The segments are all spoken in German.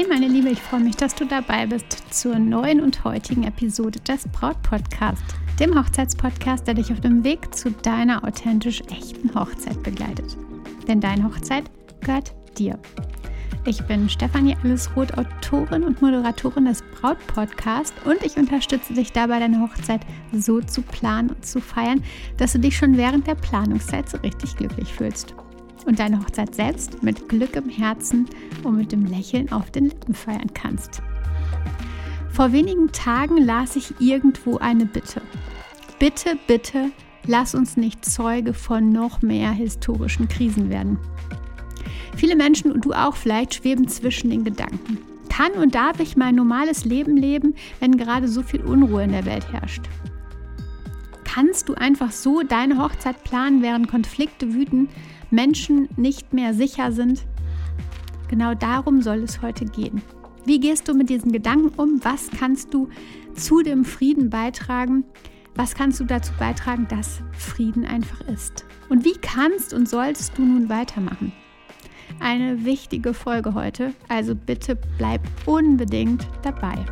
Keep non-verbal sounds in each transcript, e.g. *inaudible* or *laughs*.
Hey meine Liebe, ich freue mich, dass du dabei bist zur neuen und heutigen Episode des Braut Podcast, dem Hochzeitspodcast, der dich auf dem Weg zu deiner authentisch echten Hochzeit begleitet. Denn deine Hochzeit gehört dir. Ich bin Stefanie Allesroth, Autorin und Moderatorin des Braut Podcast und ich unterstütze dich dabei, deine Hochzeit so zu planen und zu feiern, dass du dich schon während der Planungszeit so richtig glücklich fühlst und deine Hochzeit selbst mit Glück im Herzen und mit dem Lächeln auf den Lippen feiern kannst. Vor wenigen Tagen las ich irgendwo eine Bitte. Bitte, bitte, lass uns nicht Zeuge von noch mehr historischen Krisen werden. Viele Menschen und du auch vielleicht schweben zwischen den Gedanken. Kann und darf ich mein normales Leben leben, wenn gerade so viel Unruhe in der Welt herrscht? Kannst du einfach so deine Hochzeit planen, während Konflikte wüten Menschen nicht mehr sicher sind. Genau darum soll es heute gehen. Wie gehst du mit diesen Gedanken um? Was kannst du zu dem Frieden beitragen? Was kannst du dazu beitragen, dass Frieden einfach ist? Und wie kannst und solltest du nun weitermachen? Eine wichtige Folge heute, also bitte bleib unbedingt dabei.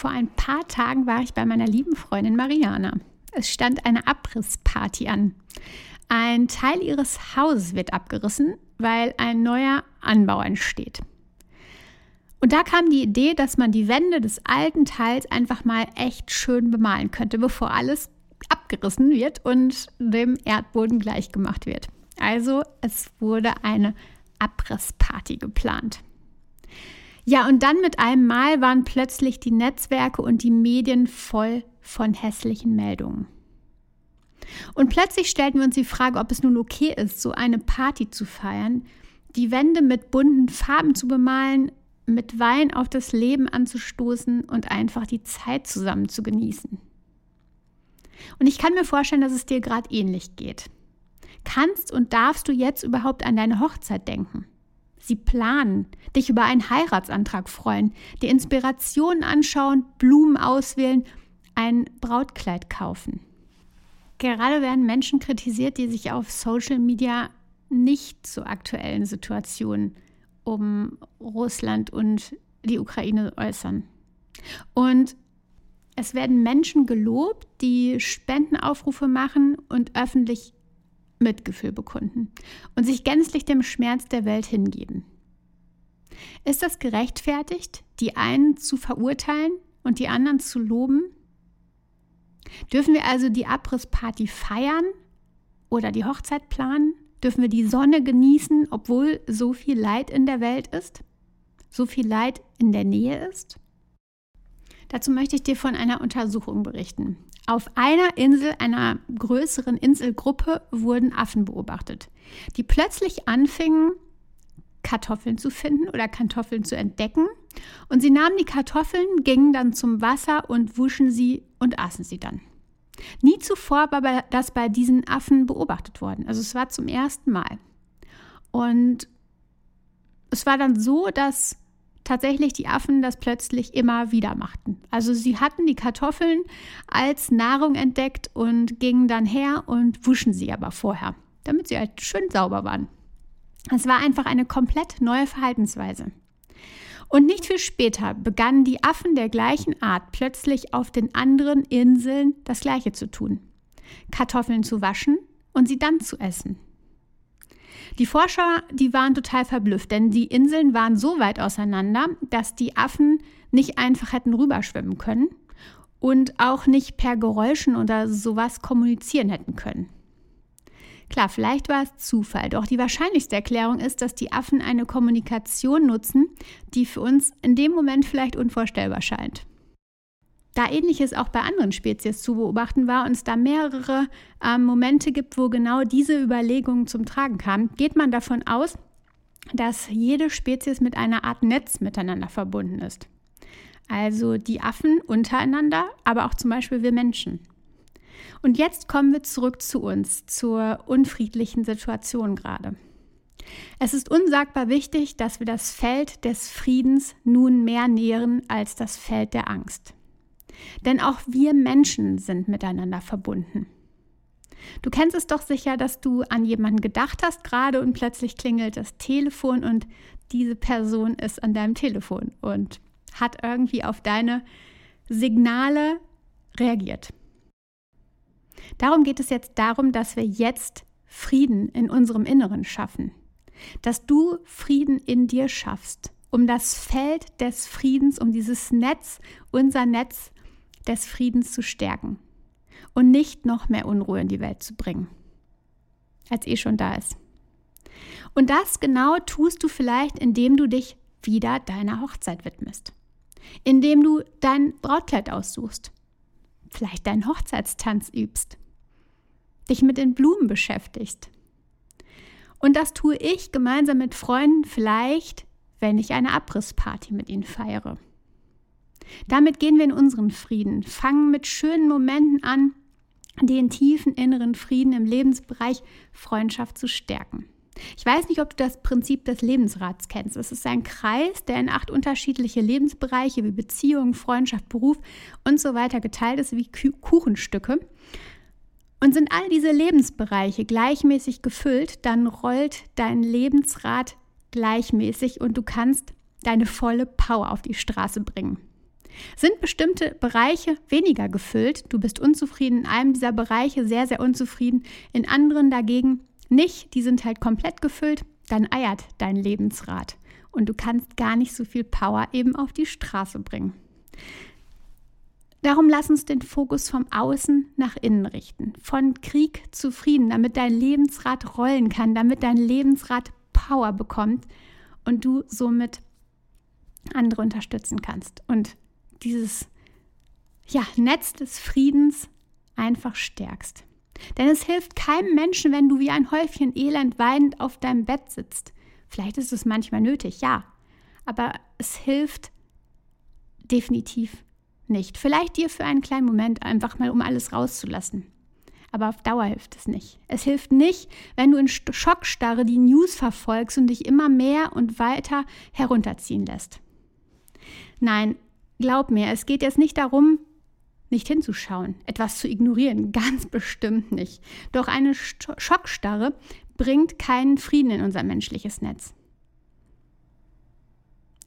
Vor ein paar Tagen war ich bei meiner lieben Freundin Mariana. Es stand eine Abrissparty an. Ein Teil ihres Hauses wird abgerissen, weil ein neuer Anbau entsteht. Und da kam die Idee, dass man die Wände des alten Teils einfach mal echt schön bemalen könnte, bevor alles abgerissen wird und dem Erdboden gleichgemacht wird. Also es wurde eine Abrissparty geplant. Ja, und dann mit einem Mal waren plötzlich die Netzwerke und die Medien voll von hässlichen Meldungen. Und plötzlich stellten wir uns die Frage, ob es nun okay ist, so eine Party zu feiern, die Wände mit bunten Farben zu bemalen, mit Wein auf das Leben anzustoßen und einfach die Zeit zusammen zu genießen. Und ich kann mir vorstellen, dass es dir gerade ähnlich geht. Kannst und darfst du jetzt überhaupt an deine Hochzeit denken? Sie planen, dich über einen Heiratsantrag freuen, die Inspirationen anschauen, Blumen auswählen, ein Brautkleid kaufen. Gerade werden Menschen kritisiert, die sich auf Social Media nicht zu aktuellen Situationen um Russland und die Ukraine äußern. Und es werden Menschen gelobt, die Spendenaufrufe machen und öffentlich Mitgefühl bekunden und sich gänzlich dem Schmerz der Welt hingeben. Ist das gerechtfertigt, die einen zu verurteilen und die anderen zu loben? Dürfen wir also die Abrissparty feiern oder die Hochzeit planen? Dürfen wir die Sonne genießen, obwohl so viel Leid in der Welt ist? So viel Leid in der Nähe ist? Dazu möchte ich dir von einer Untersuchung berichten. Auf einer Insel, einer größeren Inselgruppe, wurden Affen beobachtet, die plötzlich anfingen, Kartoffeln zu finden oder Kartoffeln zu entdecken. Und sie nahmen die Kartoffeln, gingen dann zum Wasser und wuschen sie und aßen sie dann. Nie zuvor war das bei diesen Affen beobachtet worden. Also es war zum ersten Mal. Und es war dann so, dass tatsächlich die Affen das plötzlich immer wieder machten. Also sie hatten die Kartoffeln als Nahrung entdeckt und gingen dann her und wuschen sie aber vorher, damit sie halt schön sauber waren. Es war einfach eine komplett neue Verhaltensweise. Und nicht viel später begannen die Affen der gleichen Art plötzlich auf den anderen Inseln das gleiche zu tun. Kartoffeln zu waschen und sie dann zu essen. Die Forscher, die waren total verblüfft, denn die Inseln waren so weit auseinander, dass die Affen nicht einfach hätten rüberschwimmen können und auch nicht per Geräuschen oder sowas kommunizieren hätten können. Klar, vielleicht war es Zufall, doch die wahrscheinlichste Erklärung ist, dass die Affen eine Kommunikation nutzen, die für uns in dem Moment vielleicht unvorstellbar scheint. Da ähnliches auch bei anderen Spezies zu beobachten war und es da mehrere äh, Momente gibt, wo genau diese Überlegungen zum Tragen kamen, geht man davon aus, dass jede Spezies mit einer Art Netz miteinander verbunden ist. also die Affen untereinander, aber auch zum Beispiel wir Menschen. Und jetzt kommen wir zurück zu uns, zur unfriedlichen Situation gerade. Es ist unsagbar wichtig, dass wir das Feld des Friedens nun mehr nähren als das Feld der Angst. Denn auch wir Menschen sind miteinander verbunden. Du kennst es doch sicher, dass du an jemanden gedacht hast gerade und plötzlich klingelt das Telefon und diese Person ist an deinem Telefon und hat irgendwie auf deine Signale reagiert. Darum geht es jetzt darum, dass wir jetzt Frieden in unserem Inneren schaffen. Dass du Frieden in dir schaffst, um das Feld des Friedens, um dieses Netz, unser Netz des Friedens zu stärken und nicht noch mehr Unruhe in die Welt zu bringen, als eh schon da ist. Und das genau tust du vielleicht, indem du dich wieder deiner Hochzeit widmest, indem du dein Brautkleid aussuchst, vielleicht deinen Hochzeitstanz übst, dich mit den Blumen beschäftigst. Und das tue ich gemeinsam mit Freunden vielleicht, wenn ich eine Abrissparty mit ihnen feiere. Damit gehen wir in unseren Frieden, fangen mit schönen Momenten an, den tiefen inneren Frieden im Lebensbereich Freundschaft zu stärken. Ich weiß nicht, ob du das Prinzip des Lebensrats kennst. Es ist ein Kreis, der in acht unterschiedliche Lebensbereiche wie Beziehung, Freundschaft, Beruf und so weiter geteilt ist, wie Kuchenstücke. Und sind all diese Lebensbereiche gleichmäßig gefüllt, dann rollt dein Lebensrad gleichmäßig und du kannst deine volle Power auf die Straße bringen. Sind bestimmte Bereiche weniger gefüllt, du bist unzufrieden in einem dieser Bereiche, sehr, sehr unzufrieden, in anderen dagegen nicht, die sind halt komplett gefüllt, dann eiert dein Lebensrad. Und du kannst gar nicht so viel Power eben auf die Straße bringen. Darum lass uns den Fokus vom Außen nach innen richten, von Krieg zu Frieden, damit dein Lebensrad rollen kann, damit dein Lebensrad Power bekommt und du somit andere unterstützen kannst. Und dieses ja, Netz des Friedens einfach stärkst. Denn es hilft keinem Menschen, wenn du wie ein Häufchen Elend weinend auf deinem Bett sitzt. Vielleicht ist es manchmal nötig, ja, aber es hilft definitiv nicht. Vielleicht dir für einen kleinen Moment einfach mal, um alles rauszulassen. Aber auf Dauer hilft es nicht. Es hilft nicht, wenn du in Schockstarre die News verfolgst und dich immer mehr und weiter herunterziehen lässt. Nein, glaub mir, es geht jetzt nicht darum, nicht hinzuschauen, etwas zu ignorieren, ganz bestimmt nicht. Doch eine Schockstarre bringt keinen Frieden in unser menschliches Netz.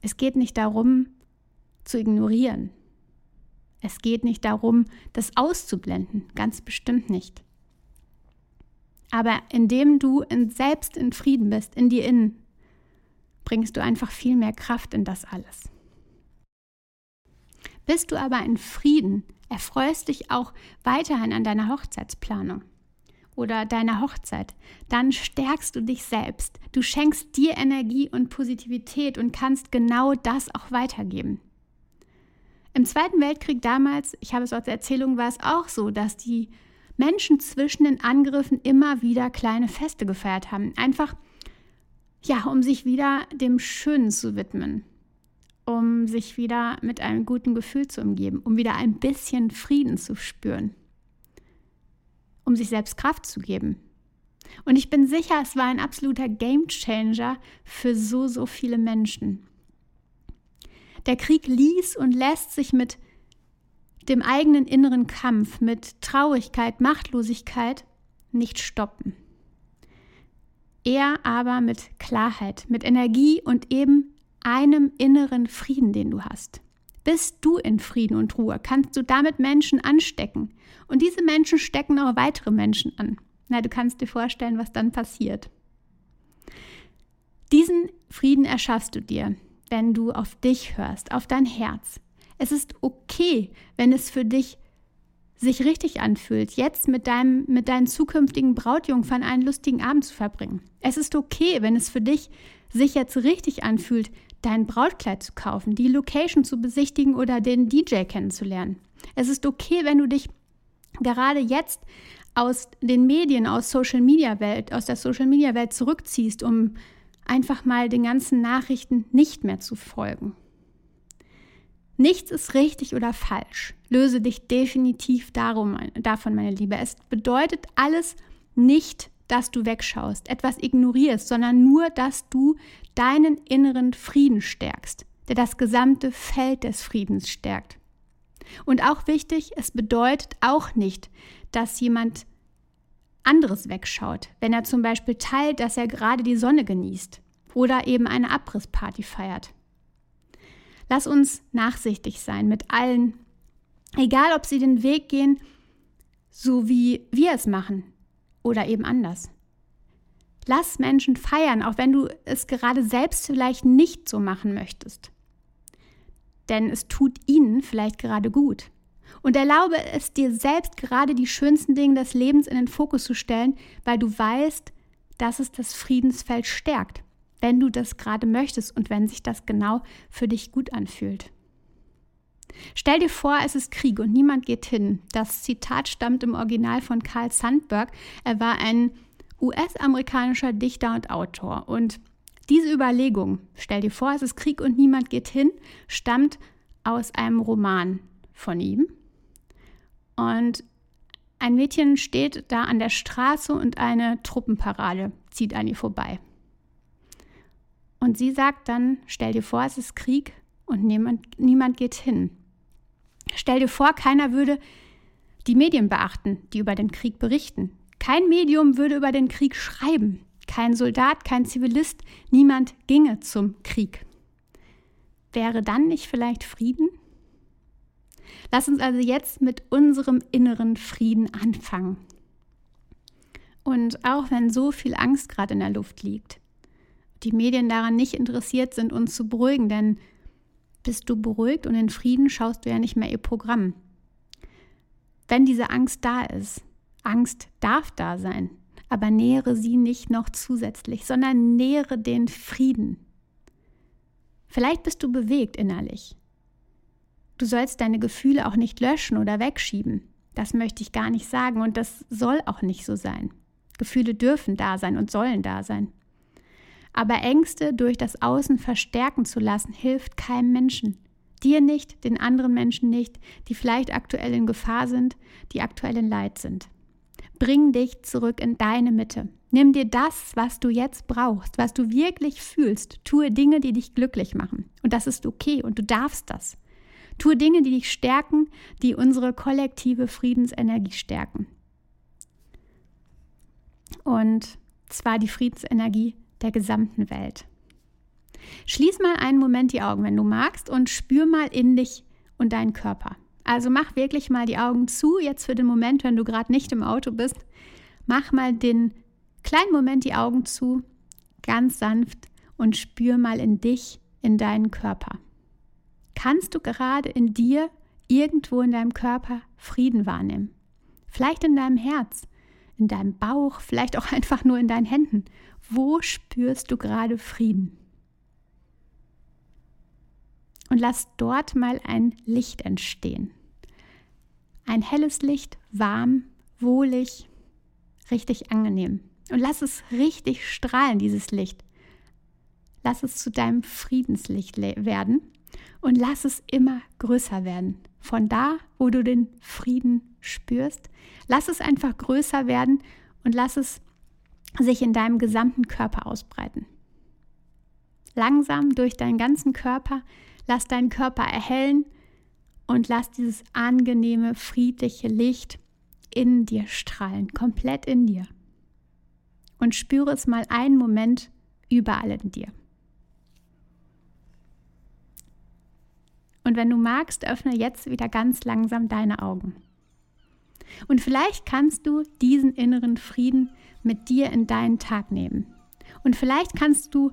Es geht nicht darum, zu ignorieren. Es geht nicht darum, das auszublenden, ganz bestimmt nicht. Aber indem du in selbst in Frieden bist, in dir innen, bringst du einfach viel mehr Kraft in das alles. Bist du aber in Frieden, erfreust dich auch weiterhin an deiner Hochzeitsplanung oder deiner Hochzeit, dann stärkst du dich selbst. Du schenkst dir Energie und Positivität und kannst genau das auch weitergeben. Im Zweiten Weltkrieg damals, ich habe es aus Erzählung, war es auch so, dass die Menschen zwischen den Angriffen immer wieder kleine Feste gefeiert haben. Einfach, ja, um sich wieder dem Schönen zu widmen um sich wieder mit einem guten Gefühl zu umgeben, um wieder ein bisschen Frieden zu spüren, um sich selbst Kraft zu geben. Und ich bin sicher, es war ein absoluter Gamechanger für so, so viele Menschen. Der Krieg ließ und lässt sich mit dem eigenen inneren Kampf, mit Traurigkeit, Machtlosigkeit nicht stoppen. Er aber mit Klarheit, mit Energie und eben einem inneren Frieden, den du hast. Bist du in Frieden und Ruhe, kannst du damit Menschen anstecken. Und diese Menschen stecken auch weitere Menschen an. Na, du kannst dir vorstellen, was dann passiert. Diesen Frieden erschaffst du dir, wenn du auf dich hörst, auf dein Herz. Es ist okay, wenn es für dich sich richtig anfühlt, jetzt mit, deinem, mit deinen zukünftigen Brautjungfern einen lustigen Abend zu verbringen. Es ist okay, wenn es für dich sich jetzt richtig anfühlt, dein Brautkleid zu kaufen, die Location zu besichtigen oder den DJ kennenzulernen. Es ist okay, wenn du dich gerade jetzt aus den Medien, aus Social Media Welt, aus der Social Media Welt zurückziehst, um einfach mal den ganzen Nachrichten nicht mehr zu folgen. Nichts ist richtig oder falsch. Löse dich definitiv darum, davon, meine Liebe. Es bedeutet alles nicht, dass du wegschaust, etwas ignorierst, sondern nur, dass du deinen inneren Frieden stärkst, der das gesamte Feld des Friedens stärkt. Und auch wichtig, es bedeutet auch nicht, dass jemand anderes wegschaut, wenn er zum Beispiel teilt, dass er gerade die Sonne genießt oder eben eine Abrissparty feiert. Lass uns nachsichtig sein mit allen, egal ob sie den Weg gehen, so wie wir es machen oder eben anders. Lass Menschen feiern, auch wenn du es gerade selbst vielleicht nicht so machen möchtest. Denn es tut ihnen vielleicht gerade gut. Und erlaube es dir selbst gerade die schönsten Dinge des Lebens in den Fokus zu stellen, weil du weißt, dass es das Friedensfeld stärkt, wenn du das gerade möchtest und wenn sich das genau für dich gut anfühlt. Stell dir vor, es ist Krieg und niemand geht hin. Das Zitat stammt im Original von Carl Sandburg. Er war ein US-amerikanischer Dichter und Autor. Und diese Überlegung, stell dir vor, es ist Krieg und niemand geht hin, stammt aus einem Roman von ihm. Und ein Mädchen steht da an der Straße und eine Truppenparade zieht an ihr vorbei. Und sie sagt dann, stell dir vor, es ist Krieg und niemand, niemand geht hin. Stell dir vor, keiner würde die Medien beachten, die über den Krieg berichten. Kein Medium würde über den Krieg schreiben. Kein Soldat, kein Zivilist, niemand ginge zum Krieg. Wäre dann nicht vielleicht Frieden? Lass uns also jetzt mit unserem inneren Frieden anfangen. Und auch wenn so viel Angst gerade in der Luft liegt, die Medien daran nicht interessiert sind, uns zu beruhigen, denn bist du beruhigt und in Frieden schaust du ja nicht mehr ihr Programm. Wenn diese Angst da ist, Angst darf da sein, aber nähere sie nicht noch zusätzlich, sondern nähere den Frieden. Vielleicht bist du bewegt innerlich. Du sollst deine Gefühle auch nicht löschen oder wegschieben. Das möchte ich gar nicht sagen und das soll auch nicht so sein. Gefühle dürfen da sein und sollen da sein. Aber Ängste durch das Außen verstärken zu lassen, hilft keinem Menschen. Dir nicht, den anderen Menschen nicht, die vielleicht aktuell in Gefahr sind, die aktuell in Leid sind. Bring dich zurück in deine Mitte. Nimm dir das, was du jetzt brauchst, was du wirklich fühlst. Tue Dinge, die dich glücklich machen. Und das ist okay und du darfst das. Tue Dinge, die dich stärken, die unsere kollektive Friedensenergie stärken. Und zwar die Friedensenergie der gesamten Welt. Schließ mal einen Moment die Augen, wenn du magst, und spür mal in dich und deinen Körper. Also mach wirklich mal die Augen zu, jetzt für den Moment, wenn du gerade nicht im Auto bist. Mach mal den kleinen Moment die Augen zu, ganz sanft und spür mal in dich, in deinen Körper. Kannst du gerade in dir, irgendwo in deinem Körper Frieden wahrnehmen? Vielleicht in deinem Herz, in deinem Bauch, vielleicht auch *laughs* einfach nur in deinen Händen. Wo spürst du gerade Frieden? und lass dort mal ein Licht entstehen. Ein helles Licht, warm, wohlig, richtig angenehm. Und lass es richtig strahlen, dieses Licht. Lass es zu deinem Friedenslicht werden und lass es immer größer werden. Von da, wo du den Frieden spürst, lass es einfach größer werden und lass es sich in deinem gesamten Körper ausbreiten. Langsam durch deinen ganzen Körper Lass deinen Körper erhellen und lass dieses angenehme, friedliche Licht in dir strahlen, komplett in dir. Und spüre es mal einen Moment überall in dir. Und wenn du magst, öffne jetzt wieder ganz langsam deine Augen. Und vielleicht kannst du diesen inneren Frieden mit dir in deinen Tag nehmen. Und vielleicht kannst du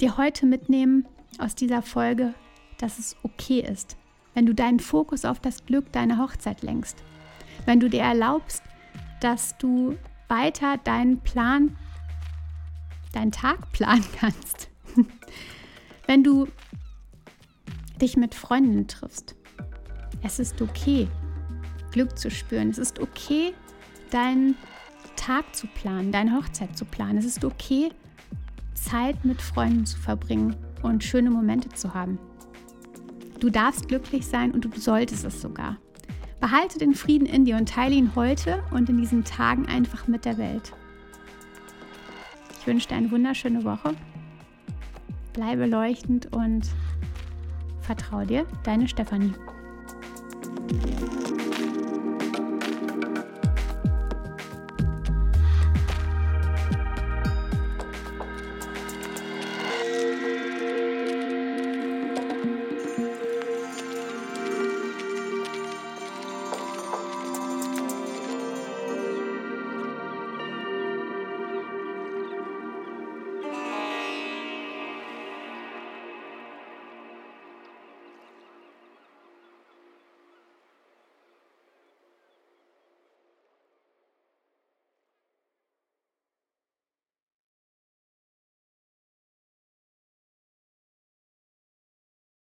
dir heute mitnehmen, aus dieser Folge, dass es okay ist, wenn du deinen Fokus auf das Glück deiner Hochzeit lenkst. Wenn du dir erlaubst, dass du weiter deinen Plan, deinen Tag planen *laughs* kannst. wenn du dich mit Freunden triffst. Es ist okay, Glück zu spüren. Es ist okay, deinen Tag zu planen, deine Hochzeit zu planen. Es ist okay, Zeit mit Freunden zu verbringen und schöne Momente zu haben. Du darfst glücklich sein und du solltest es sogar. Behalte den Frieden in dir und teile ihn heute und in diesen Tagen einfach mit der Welt. Ich wünsche dir eine wunderschöne Woche. Bleibe leuchtend und vertraue dir, deine Stefanie.